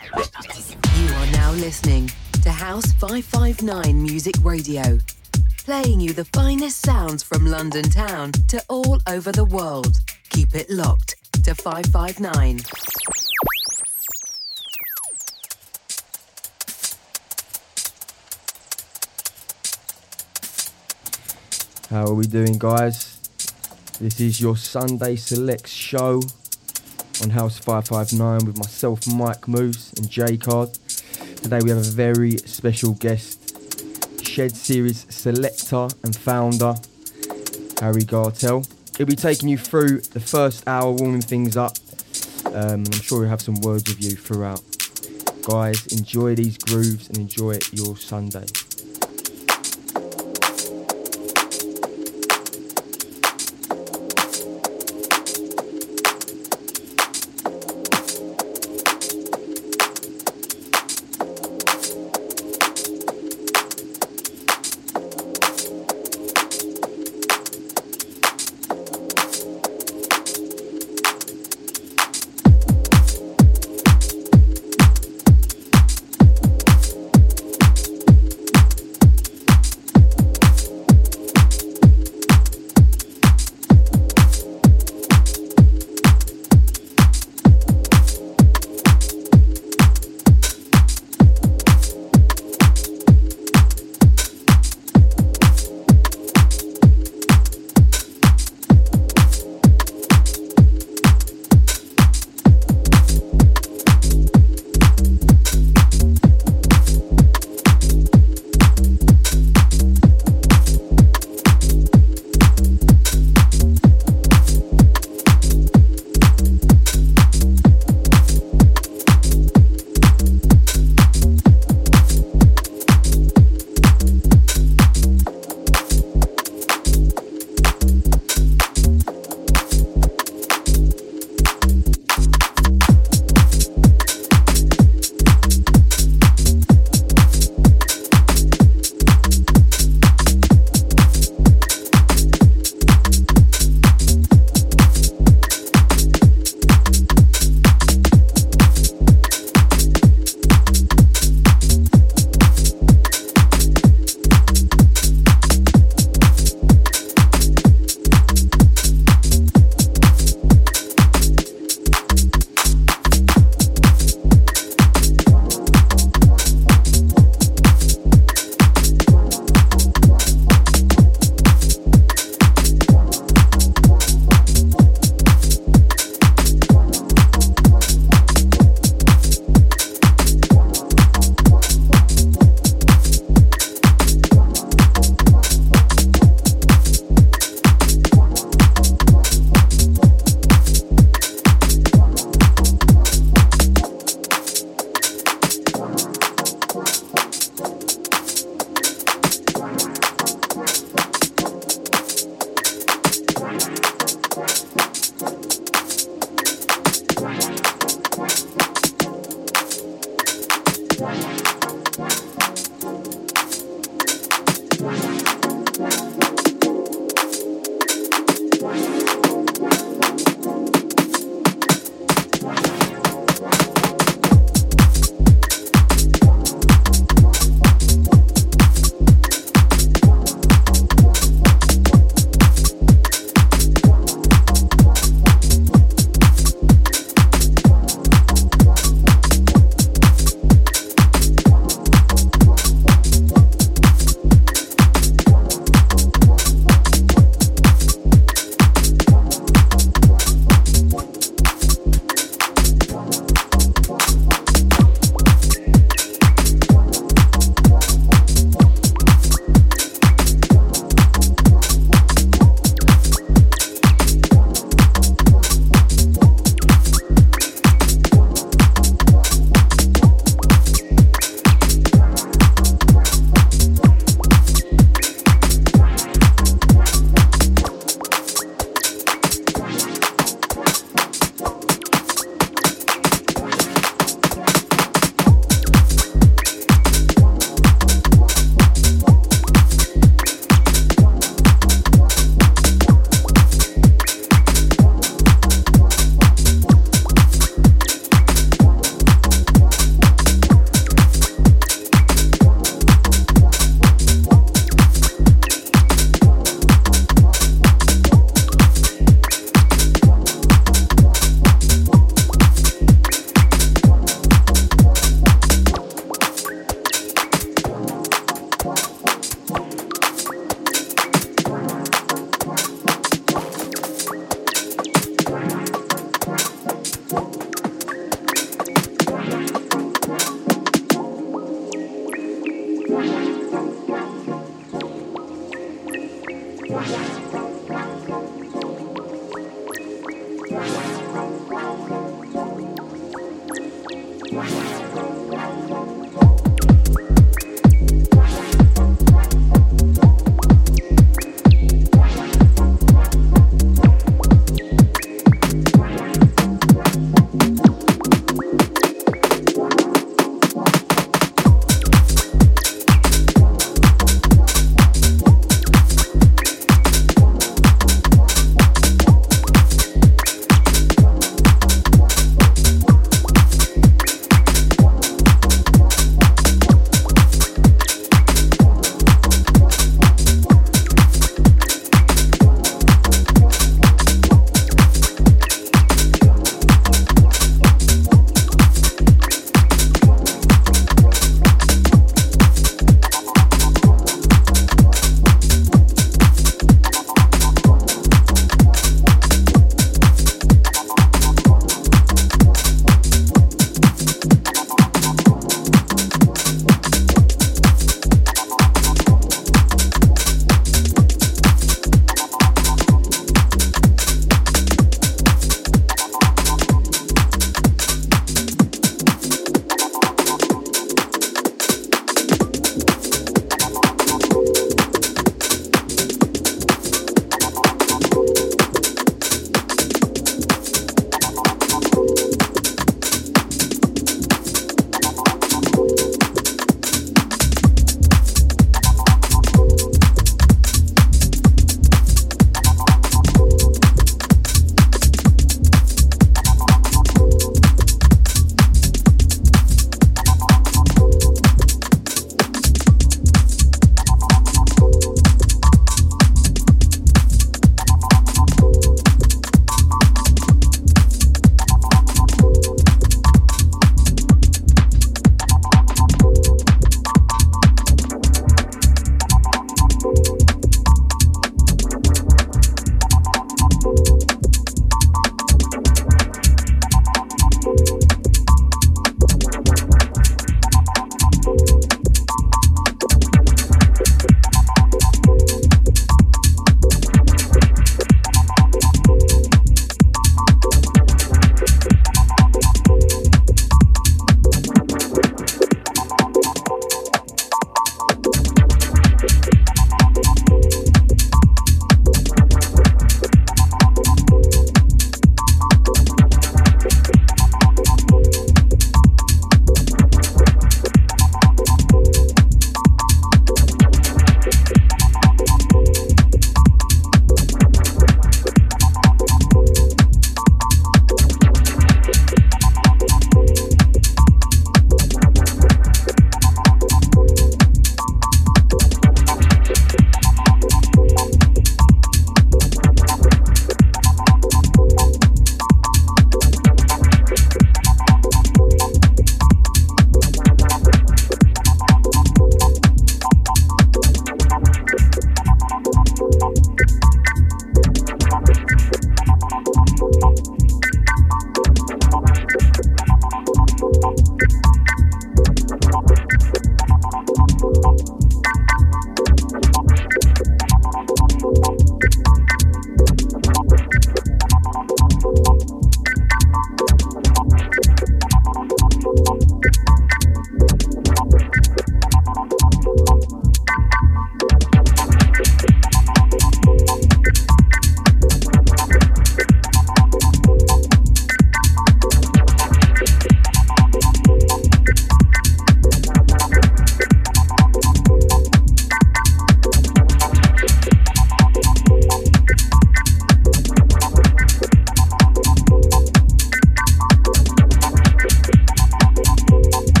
You are now listening to House 559 Music Radio, playing you the finest sounds from London town to all over the world. Keep it locked to 559. How are we doing, guys? This is your Sunday Selects show on House 559 with myself, Mike Moose, and J Card. Today we have a very special guest, Shed Series selector and founder, Harry Gartell. He'll be taking you through the first hour, warming things up, um, I'm sure he'll have some words with you throughout. Guys, enjoy these grooves and enjoy your Sunday.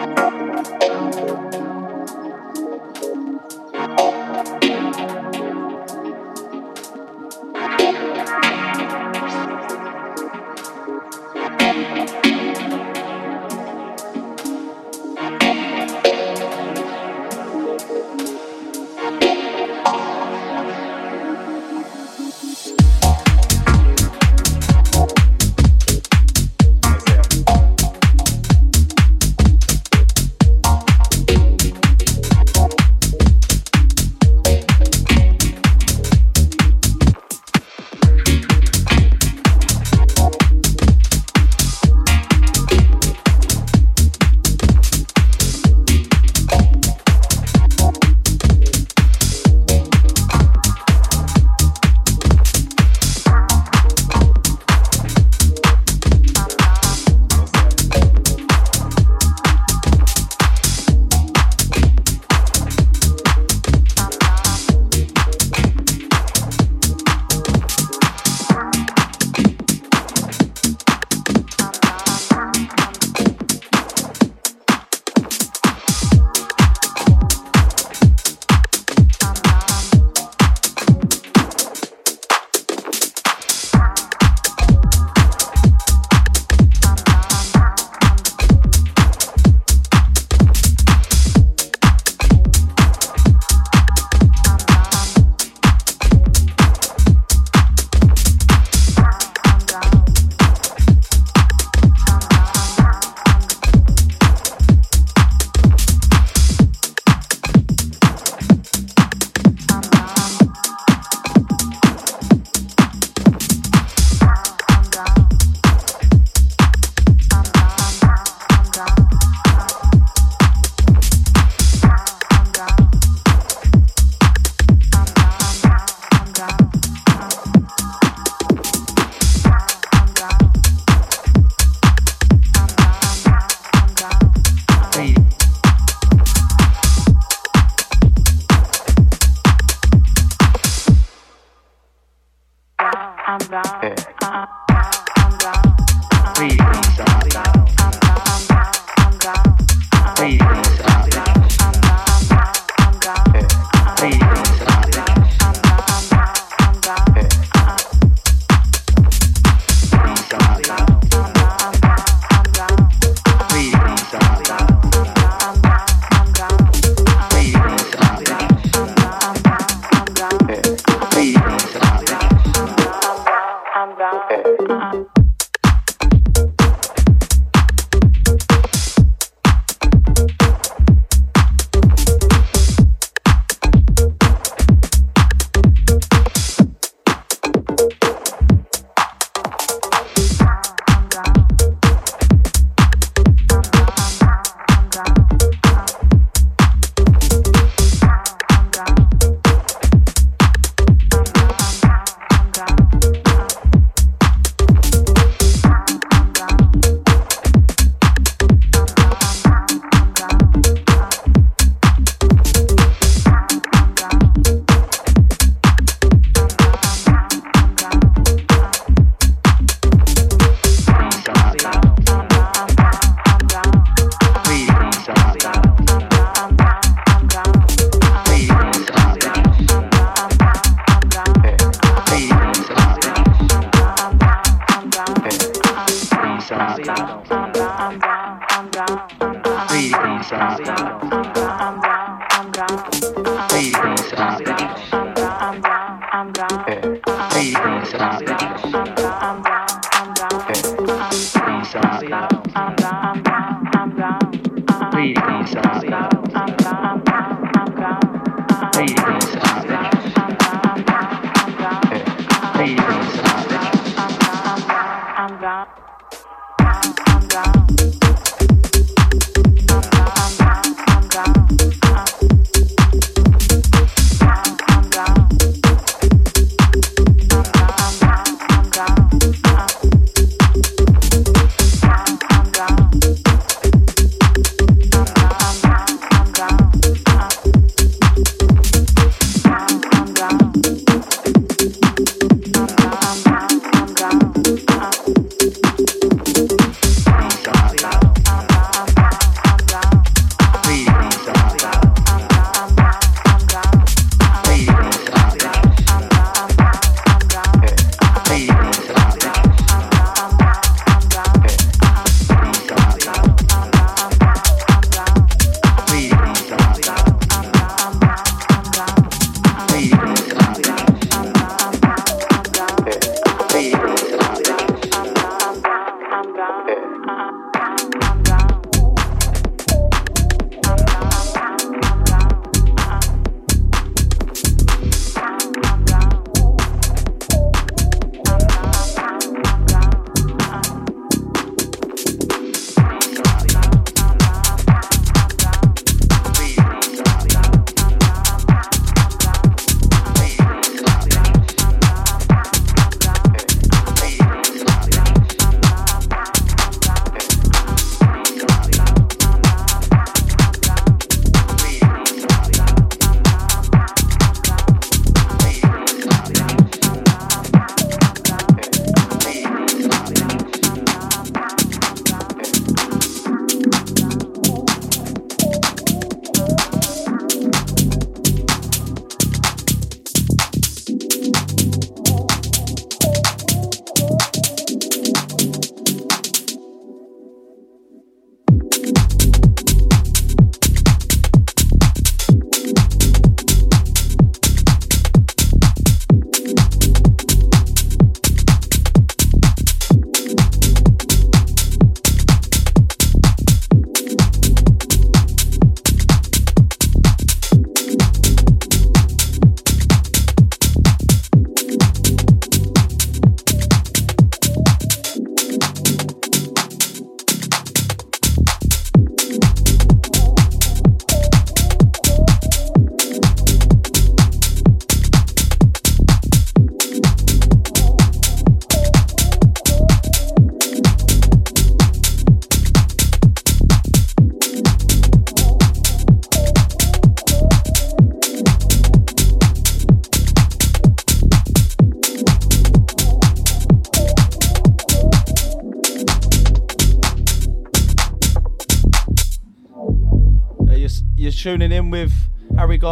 Música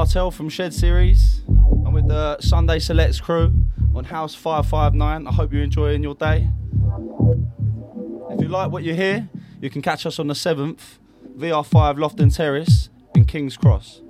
From Shed Series. I'm with the Sunday Selects crew on House 559. I hope you're enjoying your day. If you like what you hear, you can catch us on the 7th, VR5 Lofton Terrace in King's Cross.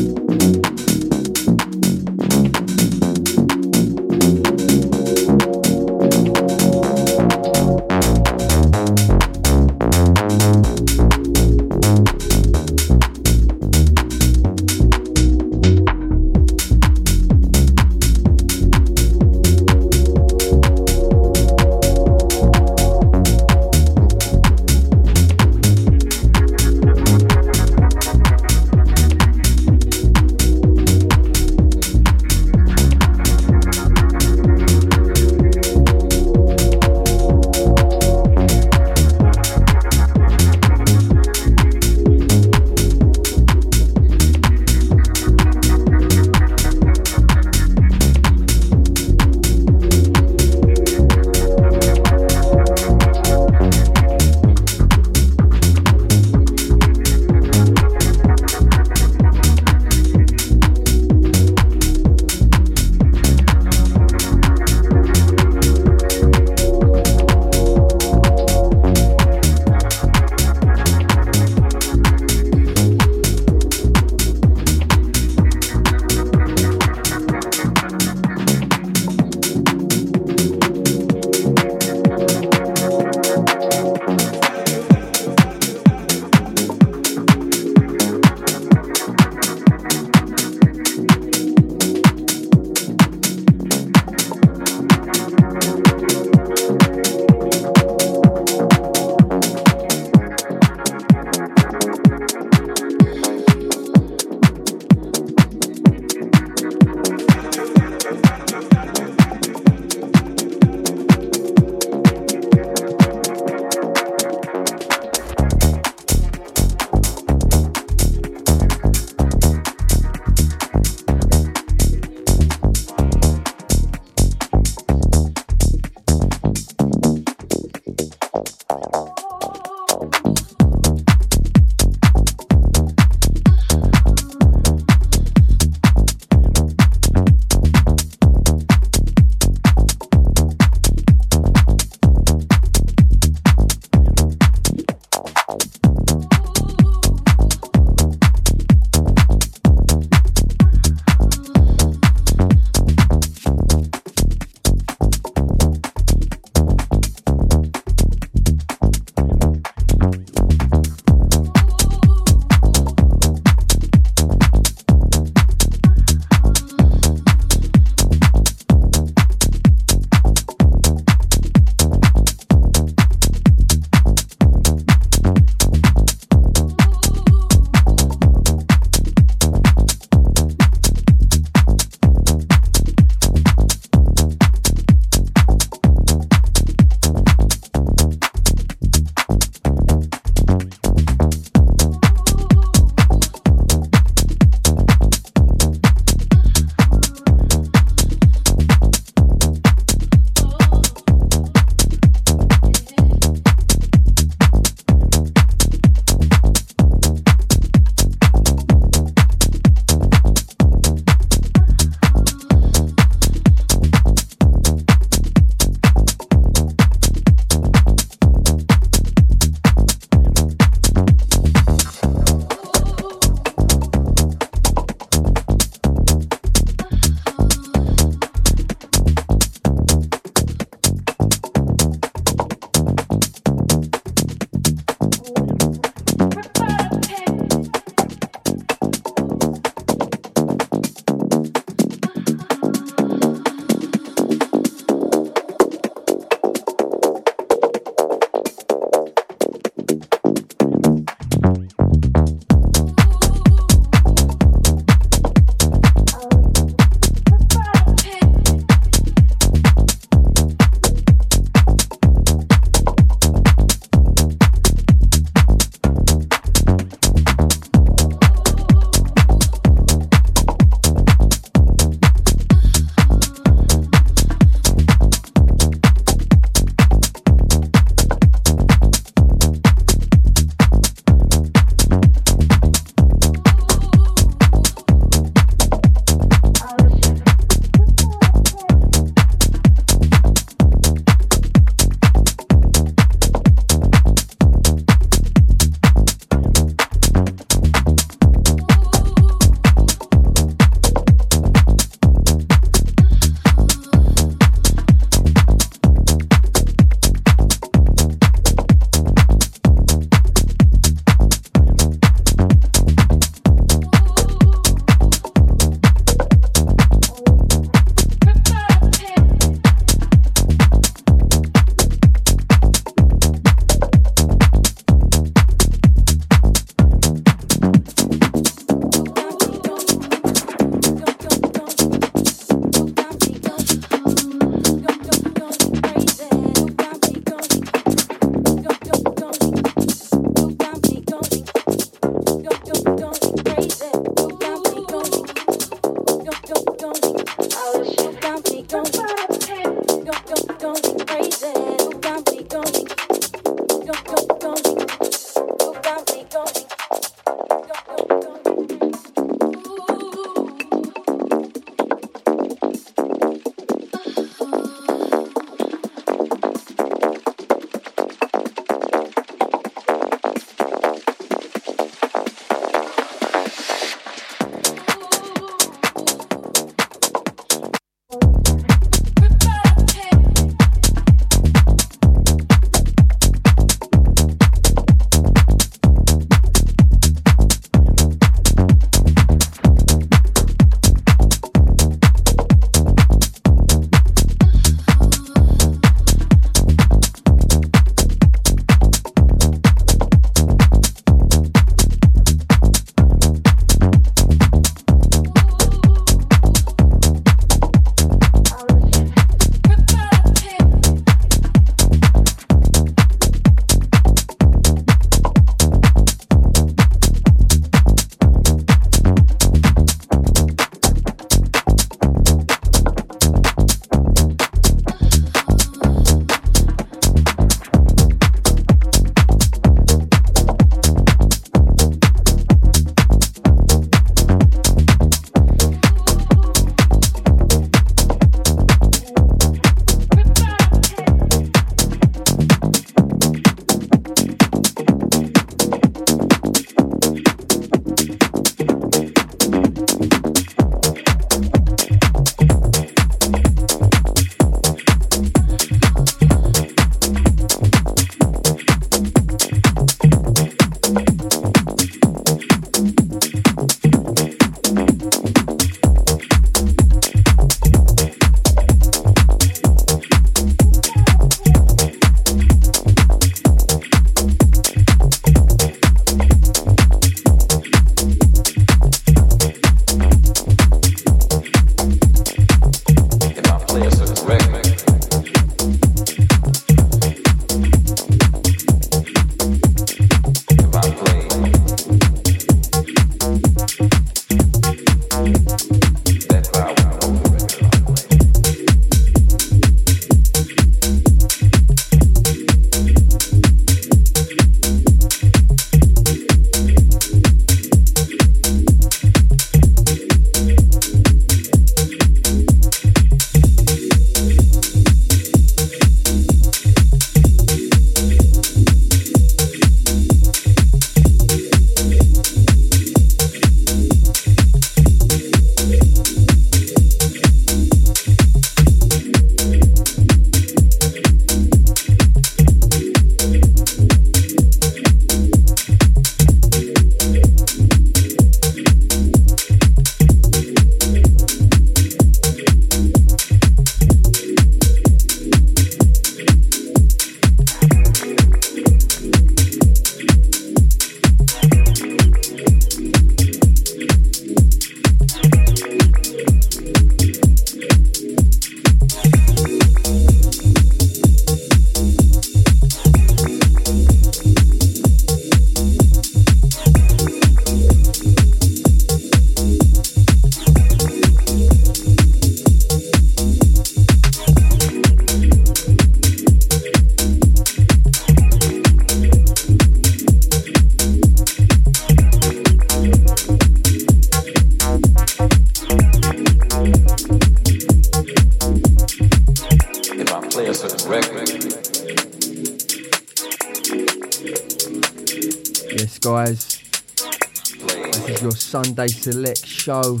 Select show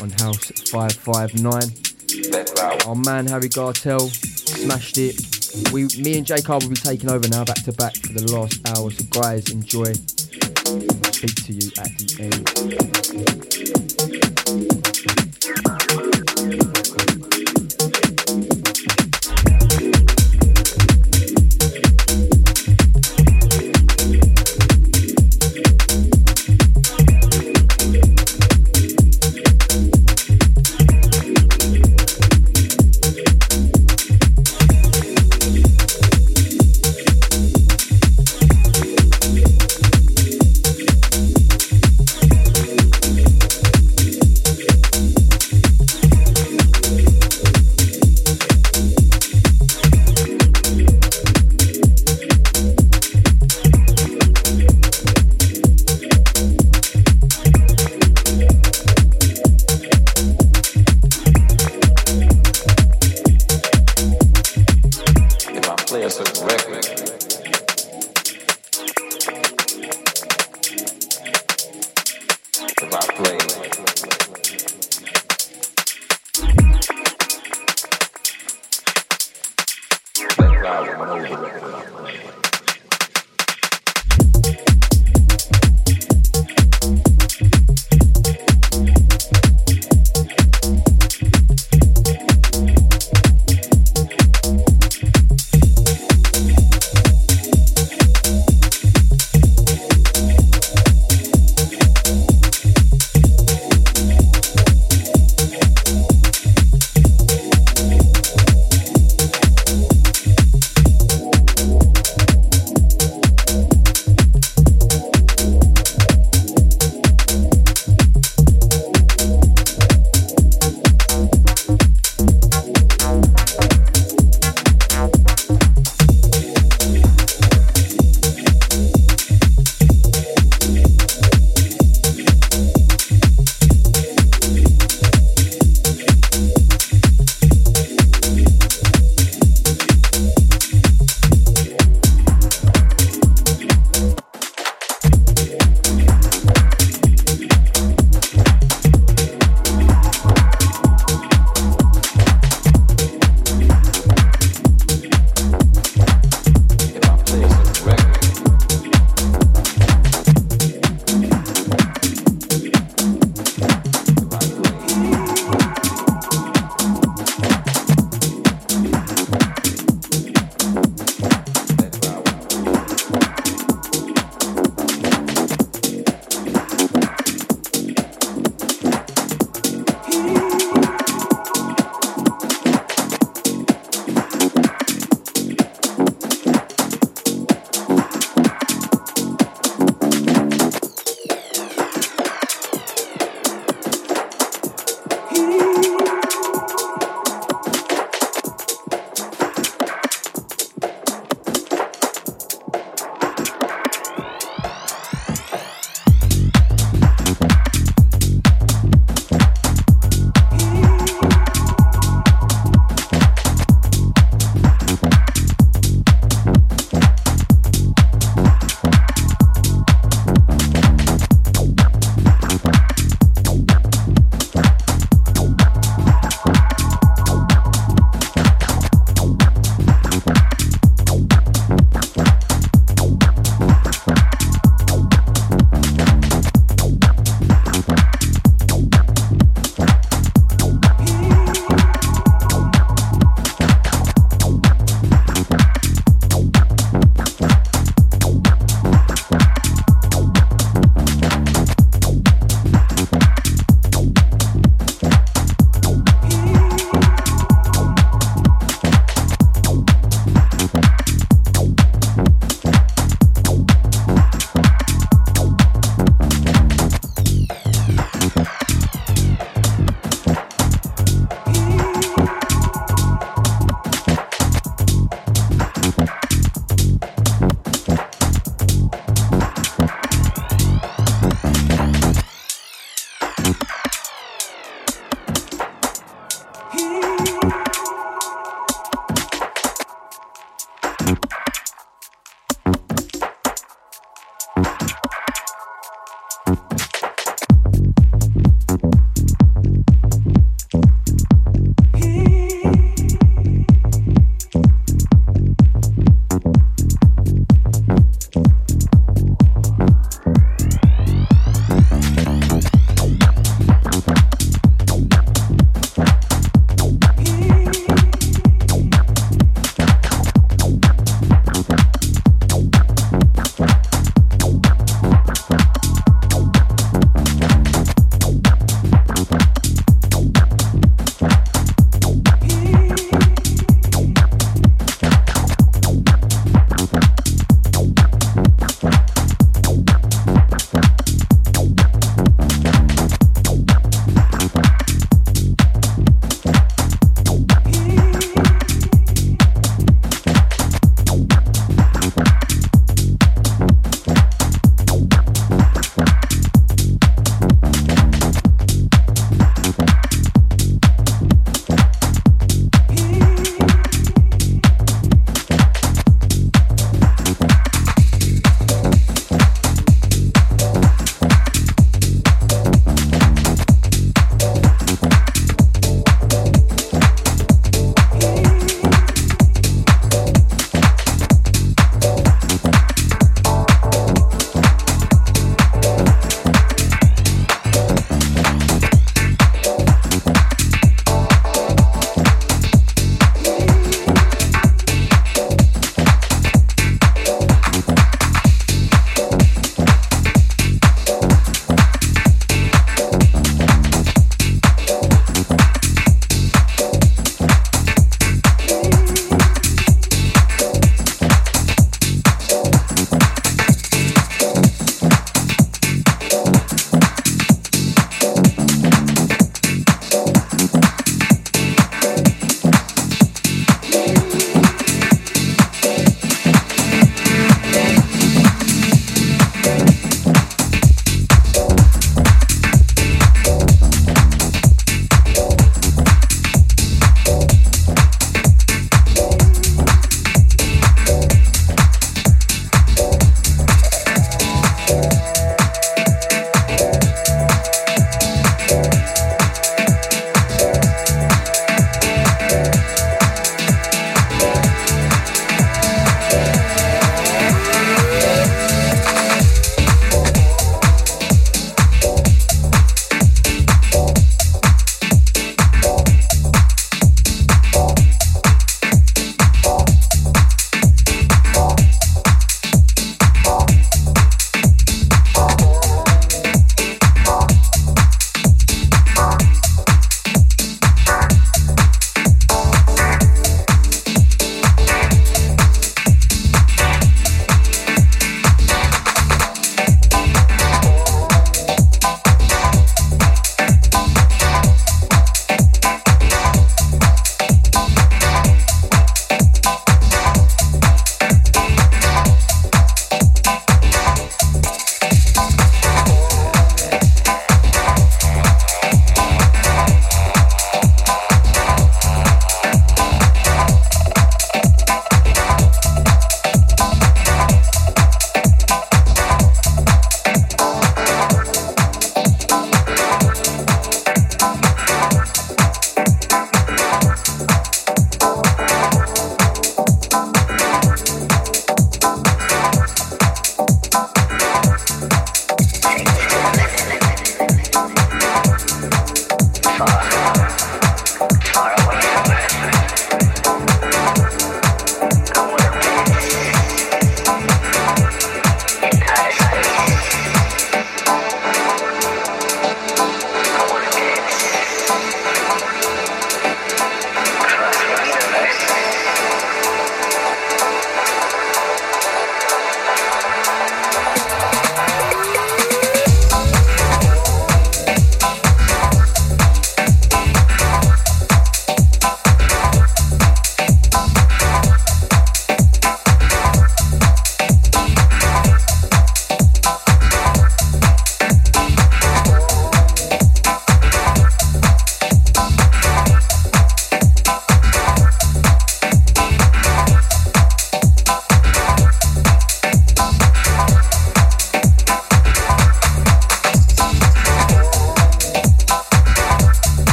on House 559. Our man Harry Gartell smashed it. We, me and J Car will be taking over now back to back for the last hour. So guys, enjoy. He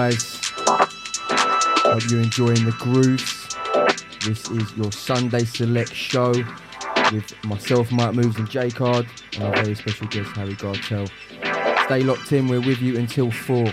guys. Hope you're enjoying the grooves. This is your Sunday Selects show with myself, Mike Moves, and J Card, and our very special guest, Harry Gartell. Stay locked in, we're with you until 4.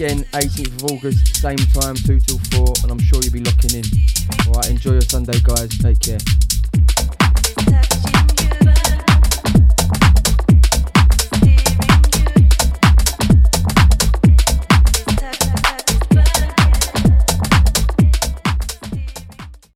Again 18th of August, same time, 2 till